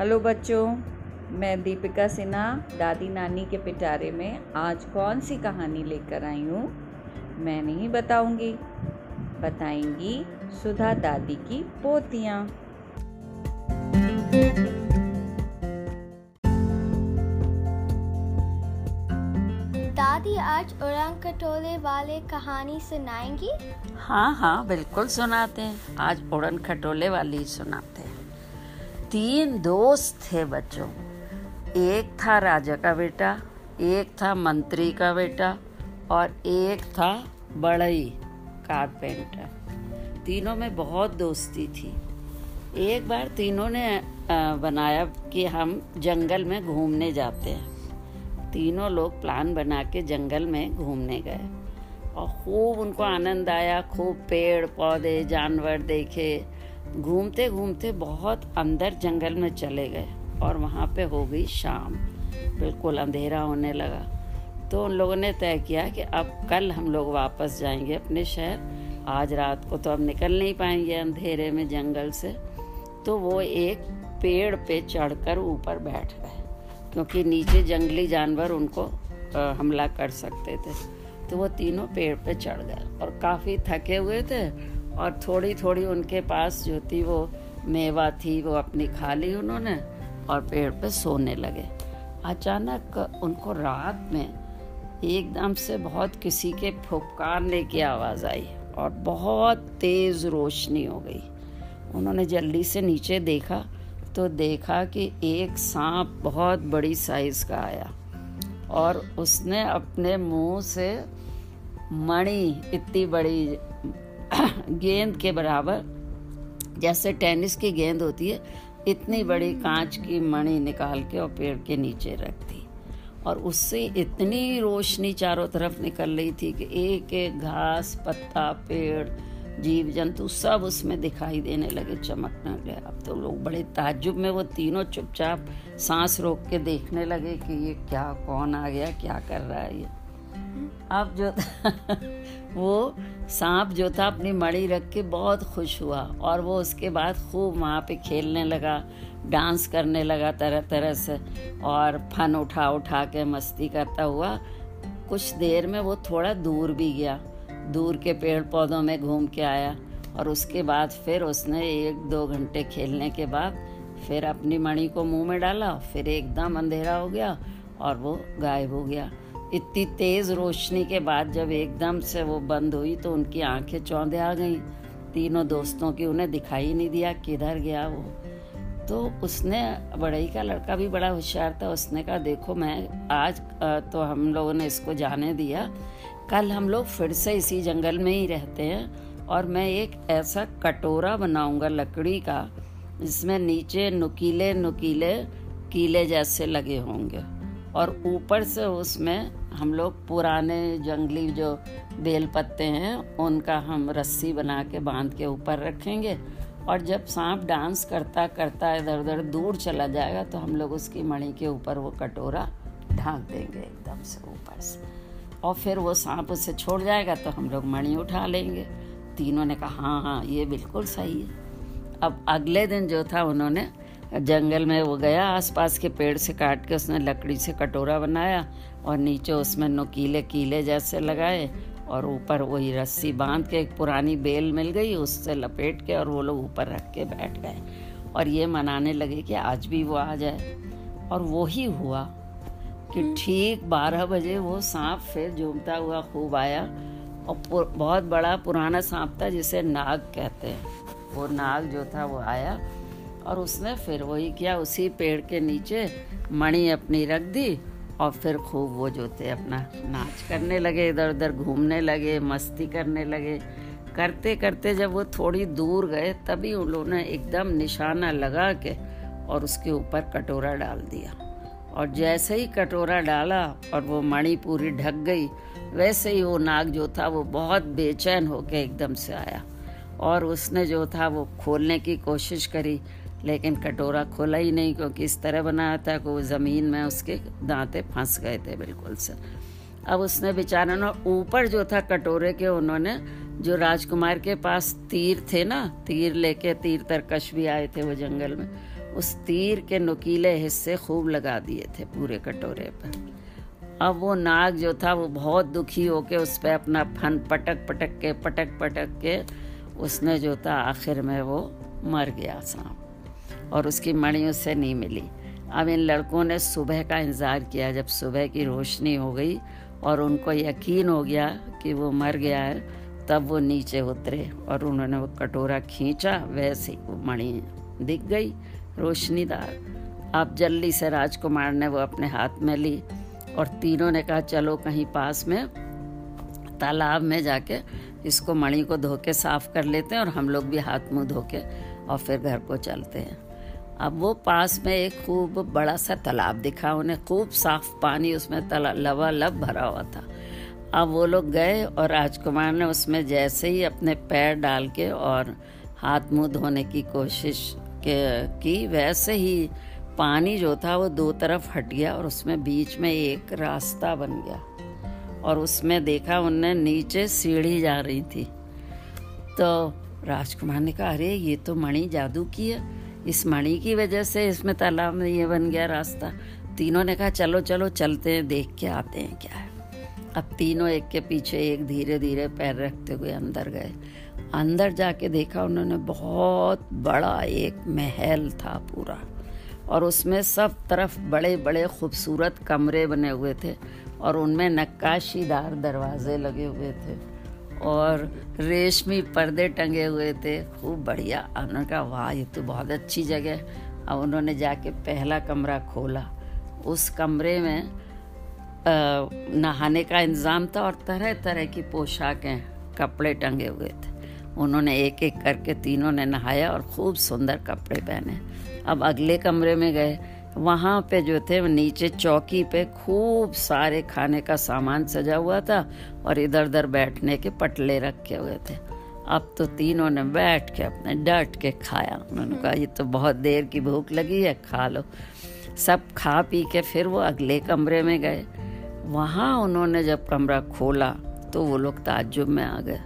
Hello बच्चों मैं दीपिका सिन्हा दादी नानी के पिटारे में आज कौन सी कहानी लेकर आई हूँ मैं नहीं बताऊँगी। बताएँगी सुधा दादी की पोतियाँ। दादी आज उड़न खटोले वाले कहानी सुनाएँगी? हाँ हाँ बिल्कुल सुनाते हैं। आज उड़न खटोले वाली सुनाते हैं। तीन दोस्त थे बच्चों। एक था राजा का बेटा, एक था मंत्री का बेटा और एक था बड़ई कारपेंटर। तीनों में बहुत दोस्ती थी। एक बार तीनों ने बनाया कि हम जंगल में घूमने जाते हैं। तीनों लोग प्लान बना के जंगल में घूमने गए और खूब उनको आनंद आया, खूब पेड़ पौधे जानवर देखे घूमते घूमते बहुत अंदर जंगल में चले गए और वहाँ पे हो गई शाम। बिल्कुल अंधेरा होने लगा। तो उन लोगों ने तय किया कि अब कल हम लोग वापस जाएँगे अपने शहर। आज रात को तो अब निकल नहीं पाएँगे अंधेरे में जंगल से। तो वो एक पेड़ पे चढ़कर ऊपर बैठ गए, क्योंकि नीचे जंगली जानवर उनको हमला कर सकते थे। तो वो तीनों पेड़ पे चढ़ गए और काफ़ी थके हुए थे और थोड़ी थोड़ी उनके पास जो थी वो मेवा थी, वो अपनी खा ली उन्होंने और पेड़ पे सोने लगे। अचानक उनको रात में एकदम से बहुत किसी के फुपकारने की आवाज़ आई और बहुत तेज़ रोशनी हो गई। उन्होंने जल्दी से नीचे देखा तो देखा कि एक सांप बहुत बड़ी साइज़ का आया और उसने अपने मुँह से मणि इतनी बड़ी गेंद के बराबर, जैसे टेनिस की गेंद होती है, इतनी बड़ी कांच की मणि निकाल के और पेड़ के नीचे रख दी और उससे इतनी रोशनी चारों तरफ़ निकल रही थी कि एक एक घास, पत्ता, पेड़ जीव जंतु सब उसमें दिखाई देने लगे, चमकने लगे। अब तो लोग बड़े ताज्जुब में वो तीनों चुपचाप सांस रोक के देखने लगे कि ये क्या, कौन आ गया, क्या कर रहा है ये। अब जो वो सांप जो था अपनी मड़ी रख के बहुत खुश हुआ और वो उसके बाद खूब वहाँ पे खेलने लगा, डांस करने लगा तरह तरह से और फन उठा उठा के मस्ती करता हुआ। कुछ देर में वो थोड़ा दूर भी गया, दूर के पेड़ पौधों में घूम के आया और उसके बाद फिर उसने एक दो घंटे खेलने के बाद फिर अपनी मणि को मुँह में डाला, फिर एकदम अंधेरा हो गया और वो गायब हो गया। इतनी तेज़ रोशनी के बाद जब एकदम से वो बंद हुई तो उनकी आँखें चौंधे आ गई। तीनों दोस्तों की उन्हें दिखाई नहीं दिया किधर गया वो। तो उसने, बड़ई का लड़का भी बड़ा होशियार था, उसने कहा, देखो, मैं आज तो हम लोगों ने इसको जाने दिया। कल हम लोग फिर से इसी जंगल में ही रहते हैं और मैं एक ऐसा कटोरा बनाऊँगा लकड़ी का, जिसमें नीचे नुकीले नुकीले कीले जैसे लगे होंगे। और ऊपर से उसमें हम लोग पुराने जंगली जो बेल पत्ते हैं, उनका हम रस्सी बना के बाँध के ऊपर रखेंगे। और जब सांप डांस करता करता इधर उधर दूर चला जाएगा तो हम लोग उसकी मणि के ऊपर वो कटोरा ढांक देंगे एकदम से ऊपर से। और फिर वो सांप उसे छोड़ जाएगा तो हम लोग मणि उठा लेंगे। तीनों ने कहा हाँ हाँ ये बिल्कुल सही है। अब अगले दिन जो था, उन्होंने जंगल में वो गया आसपास के पेड़ से काट के उसने लकड़ी से कटोरा बनाया और नीचे उसमें नुकीले कीले जैसे लगाए और ऊपर वही रस्सी बाँध के एक पुरानी बेल मिल गई उससे लपेट के और वो लोग ऊपर रख के बैठ गए। और ये मनाने लगे कि आज भी वो आ जाए। और वो ही हुआ कि ठीक बारह बजे वो सांप फिर झूमता हुआ खूब आया और बहुत बड़ा पुराना सांप था जिसे नाग कहते हैं। वो नाग जो था वो आया और उसने फिर वही किया, उसी पेड़ के नीचे मणि अपनी रख दी और फिर खूब वो जो थे अपना नाच करने लगे, इधर उधर घूमने लगे, मस्ती करने लगे। करते करते जब वो थोड़ी दूर गए, तभी उन लोगों ने एकदम निशाना लगा के और उसके ऊपर कटोरा डाल दिया। और जैसे ही कटोरा डाला और वो मणि पूरी ढक गई, वैसे ही वो नाग जो था वो बहुत बेचैन होके एकदम से आया। और उसने जो था वो खोलने की कोशिश करी लेकिन कटोरा खोला ही नहीं, क्योंकि इस तरह बनाया था कि वो ज़मीन में उसके दांते फंस गए थे बिल्कुल से। अब उसने बेचारा ने, ऊपर जो था कटोरे के, उन्होंने जो राजकुमार के पास तीर थे ना, तीर लेके, तीर तरकश भी आए थे वो जंगल में, उस तीर के नुकीले हिस्से खूब लगा दिए थे पूरे कटोरे पर। अब वो नाग जो था, वो बहुत दुखी होके उस पर अपना फन पटक पटक के, पटक पटक के उसने जो था आखिर में वो मर गया सांप। और उसकी मणि उससे नहीं मिली। अब इन लड़कों ने सुबह का इंतज़ार किया, जब सुबह की रोशनी हो गई और उनको यकीन हो गया कि वो मर गया है, तब वो नीचे उतरे और उन्होंने वो कटोरा खींचा, वैसे वो मणि दिख गई, रोशनीदार। अब जल्दी से राजकुमार ने वो अपने हाथ में ली और तीनों ने कहा, चलो कहीं पास में, तालाब में जाके इसको मणि को धो के साफ़ कर लेते हैं और हम लोग भी हाथ मुँह धो के और फिर घर को चलते हैं। अब वो पास में एक खूब बड़ा सा तालाब दिखा, उन्हें खूब साफ़ पानी उसमें तला लबालब भरा हुआ था। अब वो लोग गए और राजकुमार ने उसमें जैसे ही अपने पैर डाल के और हाथ मुँह धोने की कोशिश के, की, वैसे ही पानी जो था वो दो तरफ़ हट गया और उसमें बीच में एक रास्ता बन गया। और उसमें देखा उनने नीचे सीढ़ी जा रही थी। तो राजकुमार ने कहा, अरे, ये तो मणि जादू की है। इस मणि की वजह से इसमें तालाब में ये बन गया रास्ता। तीनों ने कहा, चलो चलो, चलते हैं, देख के आते हैं क्या है। अब तीनों एक के पीछे एक धीरे धीरे पैर रखते हुए अंदर गए। अंदर जाके देखा उन्होंने बहुत बड़ा एक महल था पूरा। और उसमें सब तरफ़ बड़े बड़े खूबसूरत कमरे बने हुए थे और उनमें नक्काशीदार दरवाजे लगे हुए थे। और रेशमी पर्दे टंगे हुए थे। खूब बढ़िया। उन्होंने कहा, वाह, ये तो बहुत अच्छी जगह अब उन्होंने जाके पहला कमरा खोला। उस कमरे में नहाने का इंतज़ाम था और तरह तरह की पोशाकें, कपड़े टंगे हुए थे। उन्होंने एक एक करके तीनों ने नहाया और खूब सुंदर कपड़े पहने। अब अगले कमरे में गए। वहाँ पे जो थे नीचे चौकी पे खूब सारे खाने का सामान सजा हुआ था और इधर उधर बैठने के पटले रखे हुए थे। अब तो तीनों ने बैठ के अपने डट के खाया। उन्होंने कहा, ये तो बहुत देर की भूख लगी है, खा लो। सब खा पी के फिर वो अगले कमरे में गए। वहाँ उन्होंने जब कमरा खोला तो वो लोग ताज्जुब में आ गए।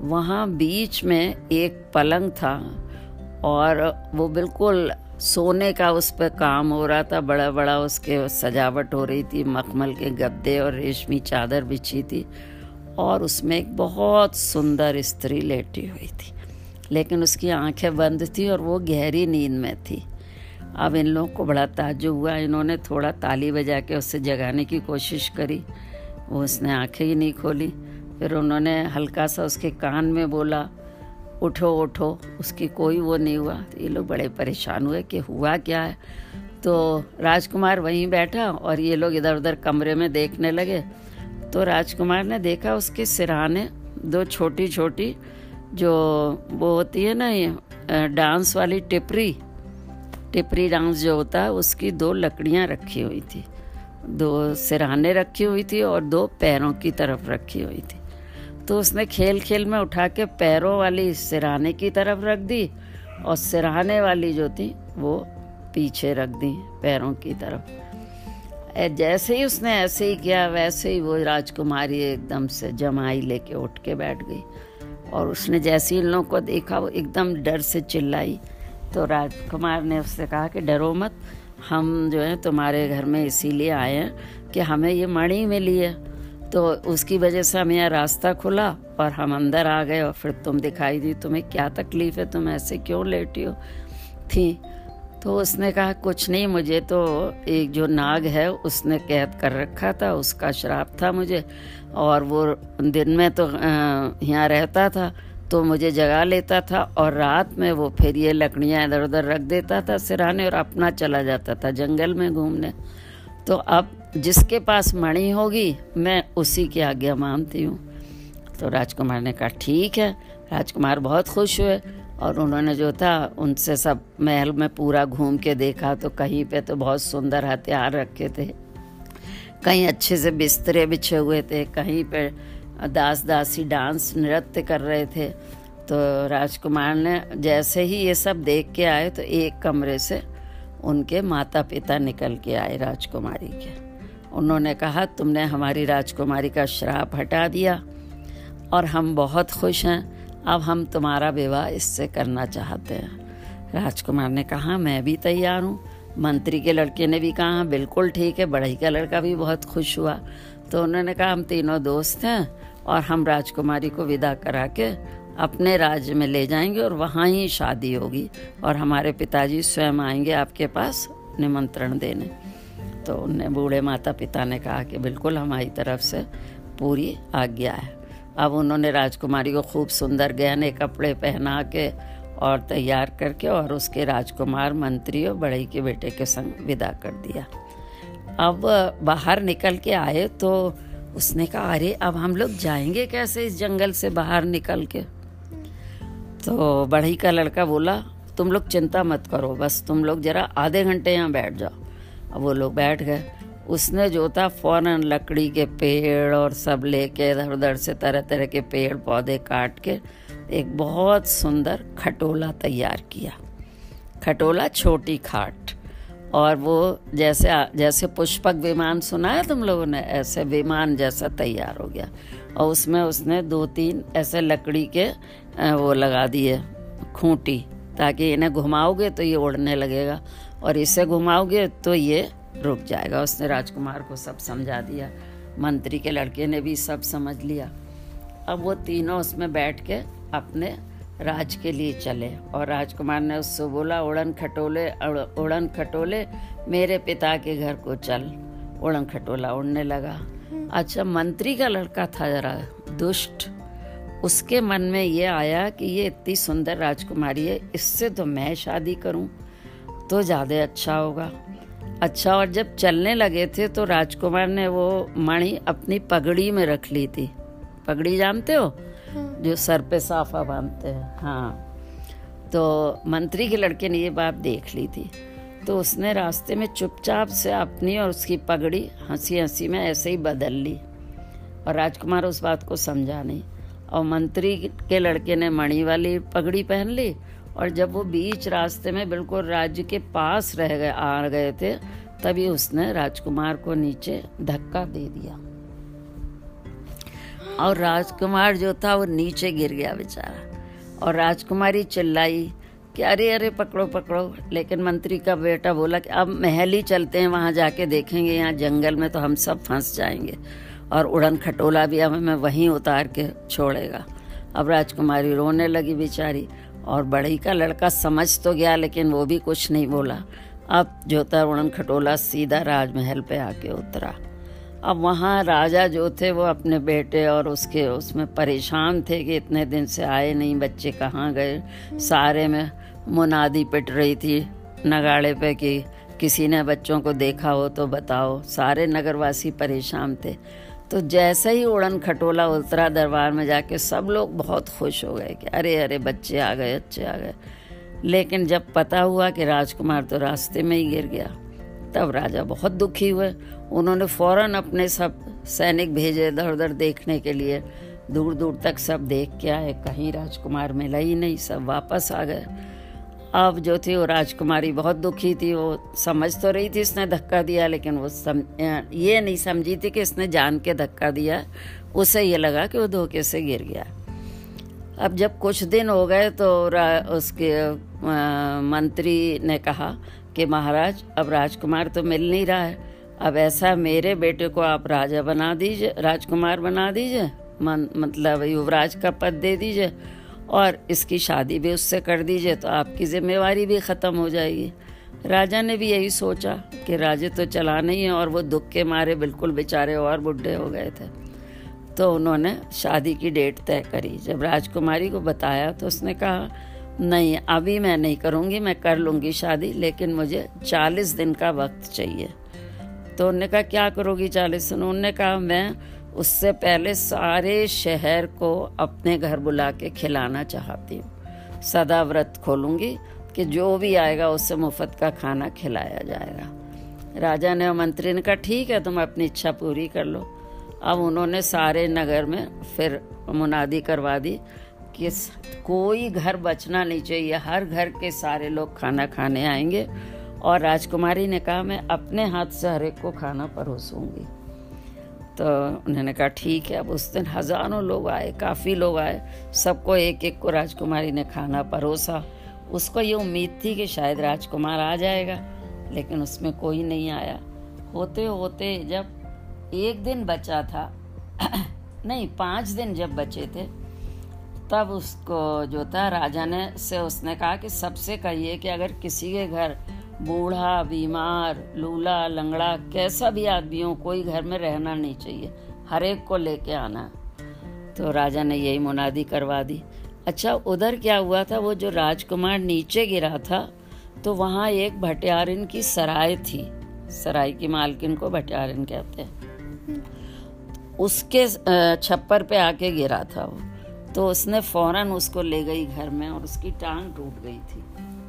वहाँ बीच में एक पलंग था और वो बिल्कुल सोने का उस पर काम हो रहा था बड़ा बड़ा उसके सजावट हो रही थी, मखमल के गद्दे और रेशमी चादर बिछी थी और उसमें एक बहुत सुंदर स्त्री लेटी हुई थी। लेकिन उसकी आँखें बंद थी और वो गहरी नींद में थी। अब इन लोगों को बड़ा ताजुब हुआ। इन्होंने थोड़ा ताली बजा के उससे जगाने की कोशिश करी। वो उसने आँखें ही नहीं खोली। फिर उन्होंने हल्का सा उसके कान में बोला उठो उठो। उसकी कोई वो नहीं हुआ। तो ये लोग बड़े परेशान हुए कि हुआ क्या है। तो राजकुमार वहीं बैठा और ये लोग इधर उधर कमरे में देखने लगे। तो राजकुमार ने देखा उसके सिराने दो छोटी छोटी जो वो होती है ना ये डांस वाली टिपरी टिपरी डांस जो होता है, उसकी दो लकड़ियाँ रखी हुई थी। दो सिराने रखी हुई थी और दो पैरों की तरफ़ रखी हुई थी। तो उसने खेल खेल में उठा के पैरों वाली सिराने की तरफ़ रख दी और सिराने वाली जो थी, वो पीछे रख दी पैरों की तरफ़। जैसे ही उसने ऐसे ही किया, वैसे ही वो राजकुमारी एकदम से जमाई लेके उठ के बैठ गई। और उसने जैसे ही इन लोगों को देखा, वो एकदम डर से चिल्लाई। तो राजकुमार ने उससे कहा कि, डरो मत, हम जो है तुम्हारे घर में इसीलिए आए हैं कि हमें ये मणि मिली है। तो उसकी वजह से हमें यहाँ रास्ता खुला और हम अंदर आ गए और फिर तुम दिखाई दी, तुम्हें क्या तकलीफ़ है, तुम ऐसे क्यों लेटी हो? थी। तो उसने कहा, कुछ नहीं, मुझे तो एक जो नाग है, उसने कैद कर रखा था, उसका श्राप था मुझे और वो दिन में तो यहाँ रहता था तो मुझे जगा लेता था और रात में वो फिर ये लकड़ियाँ इधर उधर रख देता था सिराने और अपना चला जाता था जंगल में घूमने। तो अब जिसके पास मणि होगी, मैं उसी की आज्ञा मानती हूँ। तो राजकुमार ने कहा, ठीक है। राजकुमार बहुत खुश हुए और उन्होंने जो था, उनसे सब महल में पूरा घूम के देखा तो कहीं पे तो बहुत सुंदर हथियार रखे थे। कहीं अच्छे से बिस्तरे बिछे हुए थे, कहीं पे दास दासी डांस नृत्य कर रहे थे। तो राजकुमार ने जैसे ही ये सब देख के आए तो एक कमरे से उनके माता पिता निकल के आए राजकुमारी के। उन्होंने कहा, तुमने हमारी राजकुमारी का श्राप हटा दिया और हम बहुत खुश हैं। अब हम तुम्हारा विवाह इससे करना चाहते हैं। राजकुमार ने कहा, मैं भी तैयार हूँ। मंत्री के लड़के ने भी कहा, बिल्कुल ठीक है, बढ़ई का लड़का भी बहुत खुश हुआ। तो उन्होंने कहा, हम तीनों दोस्त हैं और हम राजकुमारी को विदा करा के अपने राज्य में ले जाएँगे और वहाँ ही शादी होगी और हमारे पिताजी स्वयं आएँगे आपके पास निमंत्रण देने। तो उनने बूढ़े माता पिता ने कहा कि बिल्कुल हमारी तरफ़ से पूरी आज्ञा है। अब उन्होंने राजकुमारी को खूब सुंदर गहने कपड़े पहना के और तैयार करके और उसके राजकुमार, मंत्री और बड़ई के बेटे के संग विदा कर दिया। अब बाहर निकल के आए तो उसने कहा, अरे, अब हम लोग जाएँगे कैसे इस जंगल से बाहर निकल के? तो बढ़ई का लड़का बोला, तुम लोग चिंता मत करो, बस तुम लोग जरा आधे घंटे यहाँ बैठ जाओ। अब वो लोग बैठ गए। उसने जो था फ़ौरन लकड़ी के पेड़ और सब लेके इधर उधर से तरह तरह के पेड़ पौधे काट के एक बहुत सुंदर खटोला तैयार किया। खटोला छोटी खाट। और वो जैसे जैसे पुष्पक विमान सुना है तुम लोगों ने, ऐसे विमान जैसा तैयार हो गया। और उसमें उसने दो तीन ऐसे लकड़ी के वो लगा दिए, खूंटी, ताकि इन्हें घुमाओगे तो ये उड़ने लगेगा। और इसे घुमाओगे तो ये रुक जाएगा। उसने राजकुमार को सब समझा दिया। मंत्री के लड़के ने भी सब समझ लिया। अब वो तीनों उसमें बैठ के अपने राज के लिए चले और राजकुमार ने उससे बोला, उड़न खटोले उड़न खटोले, मेरे पिता के घर को चल। उड़न खटोला उड़ने लगा। अच्छा मंत्री का लड़का था जरा, दुष्ट। उसके मन में ये आया कि ये इतनी सुंदर राजकुमारी है, इससे तो मैं शादी करूँ तो ज़्यादा अच्छा होगा। अच्छा और जब चलने लगे थे तो राजकुमार ने वो मणि अपनी पगड़ी में रख ली थी। पगड़ी जानते हो? जो सर पे साफा बांधते हैं हाँ। तो मंत्री के लड़के ने ये बात देख ली थी। तो उसने रास्ते में चुपचाप से अपनी और उसकी पगड़ी हँसी हँसी में ऐसे ही बदल ली और राजकुमार उस बात को समझा नहीं। और मंत्री के लड़के ने मणि वाली पगड़ी पहन ली और जब वो बीच रास्ते में बिल्कुल राज्य के पास रह गए, आ गए थे, तभी उसने राजकुमार को नीचे धक्का दे दिया। और राजकुमार जो था वो नीचे गिर गया बेचारा। और राजकुमारी चिल्लाई, कि अरे अरे, पकड़ो पकड़ो। लेकिन मंत्री का बेटा बोला कि अब महल ही चलते हैं, वहाँ जाके देखेंगे, यहाँ जंगल में तो हम सब फंस जाएँगे। और उड़न खटोला भी अब हमें वहीं उतार के छोड़ेगा। अब राजकुमारी रोने लगी बेचारी, और बड़ी का लड़का समझ तो गया, लेकिन वो भी कुछ नहीं बोला। अब जोता उड़न खटोला सीधा राजमहल पे आके उतरा। अब वहाँ राजा जो थे वो अपने बेटे और उसके, उसमें परेशान थे कि इतने दिन से आए नहीं, बच्चे कहाँ गए? सारे में मुनादी पिट रही थी, नगाड़े पे कि किसी ने बच्चों को देखा हो तो बताओ। सारे नगरवासी परेशान थे। तो जैसे ही उड़न खटोला उतरा दरबार में जाके सब लोग बहुत खुश हो गए कि अरे अरे, बच्चे आ गए बच्चे आ गए। लेकिन जब पता हुआ कि राजकुमार तो रास्ते में ही गिर गया तब राजा बहुत दुखी हुए। उन्होंने फ़ौरन अपने सब सैनिक भेजे इधर उधर देखने के लिए। दूर दूर तक सब देख के आए कहीं राजकुमार मिला ही नहीं सब वापस आ गए। अब जो थी वो राजकुमारी बहुत दुखी थी वो समझ तो रही थी इसने धक्का दिया लेकिन वो सम, ये नहीं समझी थी कि इसने जान के धक्का दिया। उसे ये लगा कि वो धोखे से गिर गया। अब जब कुछ दिन हो गए तो उसके आ, मंत्री ने कहा कि महाराज अब राजकुमार तो मिल नहीं रहा है। अब ऐसा मेरे बेटे को आप राजा बना दीजिए राजकुमार बना दीजिए मतलब युवराज का पद दे दीजिए और इसकी शादी भी उससे कर दीजिए तो आपकी जिम्मेवारी भी ख़त्म हो जाएगी। राजा ने भी यही सोचा कि राजे तो चला नहीं है और वो दुख के मारे बिल्कुल बेचारे और बुढ़े हो गए थे। तो उन्होंने शादी की डेट तय करी। जब राजकुमारी को बताया तो उसने कहा, नहीं, अभी मैं नहीं करूँगी, मैं कर लूँगी शादी, लेकिन मुझे चालीस दिन का वक्त चाहिए। तो उन्होंने कहा, क्या करोगी चालीस दिन? उन्होंने कहा, मैं उससे पहले सारे शहर को अपने घर बुला के खिलाना चाहती हूँ। सदा व्रत खोलूँगी कि जो भी आएगा, उससे मुफ़्त का खाना खिलाया जाएगा। राजा ने मंत्री ने कहा, ठीक है, तुम अपनी इच्छा पूरी कर लो। अब उन्होंने सारे नगर में फिर मुनादी करवा दी कि कोई घर बचना नहीं चाहिए। हर घर के सारे लोग खाना खाने आएँगे और राजकुमारी ने कहा, मैं अपने हाथ से हर एक को खाना परोसूँगी। तो उन्होंने कहा, ठीक है, अब उस दिन हज़ारों लोग आए, काफ़ी लोग आए, सबको एक एक को राजकुमारी ने खाना परोसा। उसको ये उम्मीद थी कि शायद राजकुमार आ जाएगा, लेकिन उसमें कोई नहीं आया। होते होते जब एक दिन बचा था। नहीं, पाँच दिन जब बचे थे, तब उसको जो था, राजा ने, से उसने कहा कि सबसे कहिए कि अगर किसी के घर बूढ़ा, बीमार, लूला, लंगड़ा, कैसा भी आदमी हो, कोई घर में रहना नहीं चाहिए, हर एक को लेके आना। तो राजा ने यही मुनादी करवा दी। अच्छा उधर क्या हुआ था, वो जो राजकुमार नीचे गिरा था तो वहाँ एक भटियारिन की सराय थी। सराय की मालकिन को भटियारिन कहते हैं। उसके छप्पर पे आके गिरा था वो। तो उसने फ़ौरन उसको ले गई घर में और उसकी टांग टूट गई थी।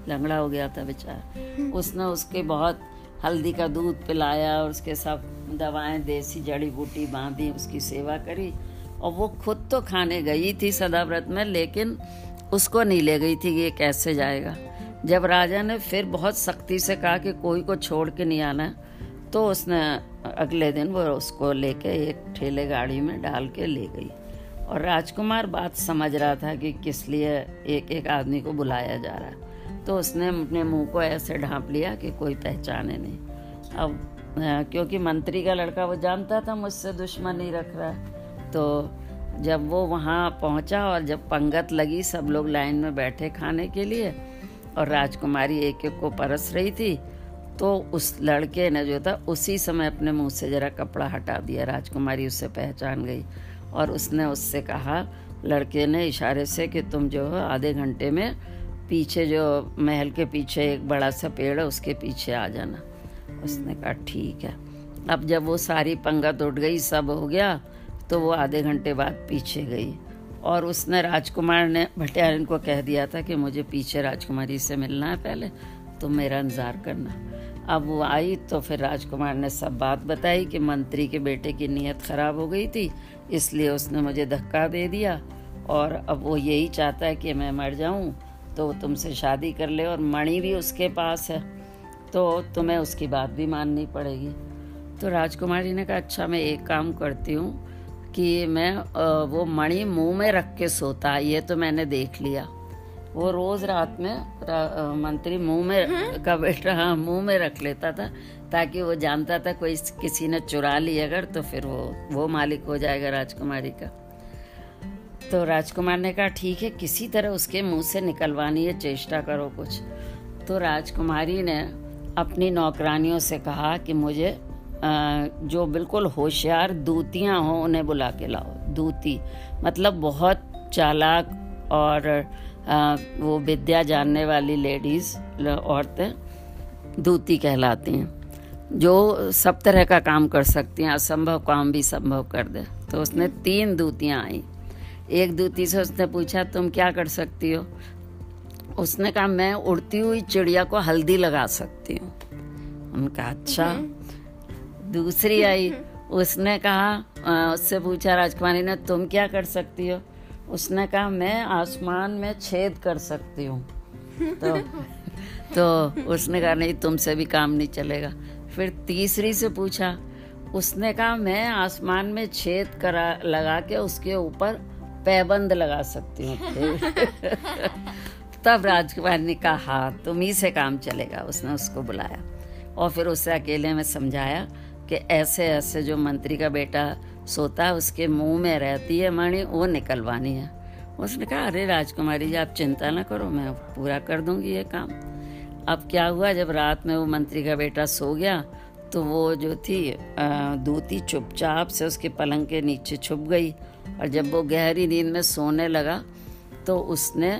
लंगड़ा हो गया था बेचारा। उसने उसके बहुत हल्दी का दूध पिलाया और उसके सब दवाएँ, देसी जड़ी बूटी बांधी, उसकी सेवा करी और वो खुद तो खाने गई थी सदाव्रत में, लेकिन उसको नहीं ले गई थी कि ये कैसे जाएगा। जब राजा ने फिर बहुत सख्ती से कहा कि कोई को छोड़ के नहीं आना तो उसने अगले दिन वो उसको लेके एक ठेले गाड़ी में डाल के ले गई। और राजकुमार बात समझ रहा था कि किस लिए एक एक आदमी को बुलाया जा रहा है। तो उसने अपने मुँह को ऐसे ढांप लिया कि कोई पहचाने नहीं। अब क्योंकि मंत्री का लड़का वो जानता था, मुझसे दुश्मन दुश्मनी रख रहा है। तो जब वो वहाँ पहुँचा और जब पंगत लगी, सब लोग लाइन में बैठे खाने के लिए और राजकुमारी एक एक को परस रही थी तो उस लड़के ने जो था, उसी समय अपने मुँह से जरा कपड़ा हटा दिया, राजकुमारी उससे पहचान गई और उसने उससे कहा, लड़के ने इशारे से कि तुम जो है, आधे घंटे में पीछे जो महल के पीछे एक बड़ा सा पेड़ है, उसके पीछे आ जाना। उसने कहा, ठीक है। अब जब वो सारी पंगत उठ गई, सब हो गया तो वो आधे घंटे बाद पीछे गई और उसने राजकुमार ने भटियारिन को कह दिया था कि मुझे पीछे राजकुमारी से मिलना है पहले। तुम मेरा इंतज़ार करना। अब वो आई तो फिर राजकुमार ने सब बात बताई कि मंत्री के बेटे की नीयत ख़राब हो गई थी, इसलिए उसने मुझे धक्का दे दिया। और अब वो यही चाहता है कि मैं मर जाऊँ तो तुमसे शादी कर ले और मणि भी उसके पास है। तो तुम्हें उसकी बात भी माननी पड़ेगी। तो राजकुमारी ने कहा अच्छा मैं एक काम करती हूँ कि मैं वो मणि मुँह में रख के सोता, ये तो मैंने देख लिया। वो रोज रात में मंत्री मुँह में हम्म। का बेटा हाँ मुँह में रख लेता था ताकि वो जानता था कोई किसी ने चुरा ली अगर तो फिर वो वो मालिक हो जाएगा राजकुमारी का। तो राजकुमार ने कहा ठीक है किसी तरह उसके मुँह से निकलवानी है चेष्टा करो कुछ। तो राजकुमारी ने अपनी नौकरानियों से कहा कि मुझे जो बिल्कुल होशियार दूतियाँ हों उन्हें बुला के लाओ। दूती मतलब बहुत चालाक और वो विद्या जानने वाली लेडीज़ औरतें दूती कहलाती हैं, जो सब तरह का काम कर सकती हैं, असंभव काम भी संभव कर दे। तो उसने तीन दूतियाँ आई। एक दूती से उसने पूछा, तुम क्या कर सकती हो? उसने कहा, मैं उड़ती हुई चिड़िया को हल्दी लगा सकती हूँ। उनका अच्छा। दूसरी आई, उसने कहा उससे पूछा, राजकुमारी ने, तुम क्या कर सकती हो? उसने कहा, मैं आसमान में छेद कर सकती हूँ। तो तो उसने कहा, नहीं, तुमसे भी काम नहीं चलेगा। फिर तीसरी से पूछा, उसने कहा, मैं आसमान में छेद करा, लगा के उसके ऊपर पैबंद लगा सकती हूँ। तब राजकुमार ने कहा हाँ तुम ही से काम चलेगा। उसने उसको बुलाया और फिर उसे अकेले में समझाया कि ऐसे ऐसे जो मंत्री का बेटा सोता उसके मुँह में रहती है मणि, वो निकलवानी है। उसने कहा, अरे राजकुमारी जी, आप चिंता ना करो, मैं पूरा कर दूँगी ये काम। अब क्या हुआ, जब रात में वो मंत्री का बेटा सो गया तो वो जो थी दूती चुपचाप से उसके पलंग के नीचे छुप गई और जब वो गहरी नींद में सोने लगा तो उसने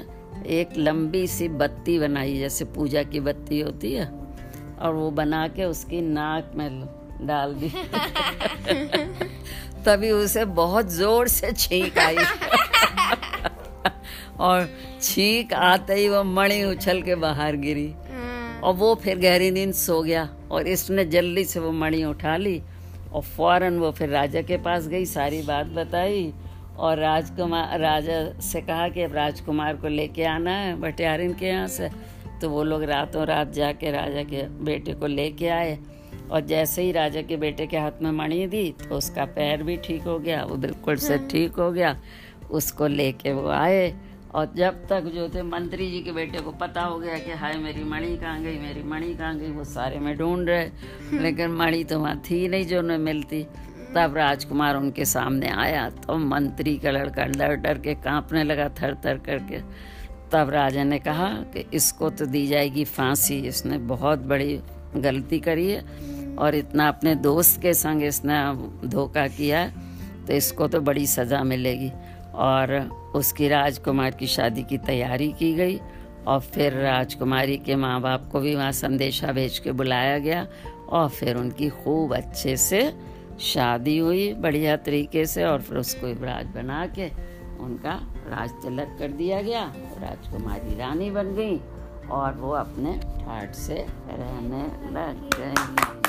एक लंबी सी बत्ती बनाई, जैसे पूजा की बत्ती होती है, और वो बना के उसकी नाक में डाल दी। तभी उसे बहुत ज़ोर से छींक आई। और छींक आते ही वो मणि उछल के बाहर गिरी। और वो फिर गहरी नींद सो गया और इसने जल्दी से वो मणि उठा ली और फ़ौरन वो फिर राजा के पास गई सारी बात बताई और राजकुमार राजा से कहा कि अब राजकुमार को लेके आना है भटियारिन के यहाँ से। तो वो लोग रातों रात जाके राजा के बेटे को लेके आए। और जैसे ही राजा के बेटे के हाथ में मणि दी तो उसका पैर भी ठीक हो गया वो बिल्कुल से हाँ। ठीक हो गया। उसको लेके वो आए और जब तक जो थे मंत्री जी के बेटे को पता हो गया कि हाय मेरी मणि कहाँ गई मेरी मणि कहाँ गई वो सारे में ढूंढ रहे। लेकिन मणि तो वहाँ थी नहीं जो उन्हें मिलती। तब राजकुमार उनके सामने आया तो मंत्री का लड़का डर डर के कांपने लगा थर थर करके। तब राजा ने कहा कि इसको तो दी जाएगी फांसी इसने बहुत बड़ी गलती करी है। और इतना अपने दोस्त के संग इसने धोखा किया तो इसको तो बड़ी सज़ा मिलेगी। और उसकी राजकुमार की शादी की तैयारी की गई, और फिर राजकुमारी के माँ बाप को भी वहाँ संदेशा भेज के बुलाया गया, और फिर उनकी खूब अच्छे से शादी हुई बढ़िया तरीके से, और फिर उसको युवराज बना के उनका राज तिलक कर दिया गया राजकुमारी रानी बन गई, और वो अपने ठाट से रहने लग गई।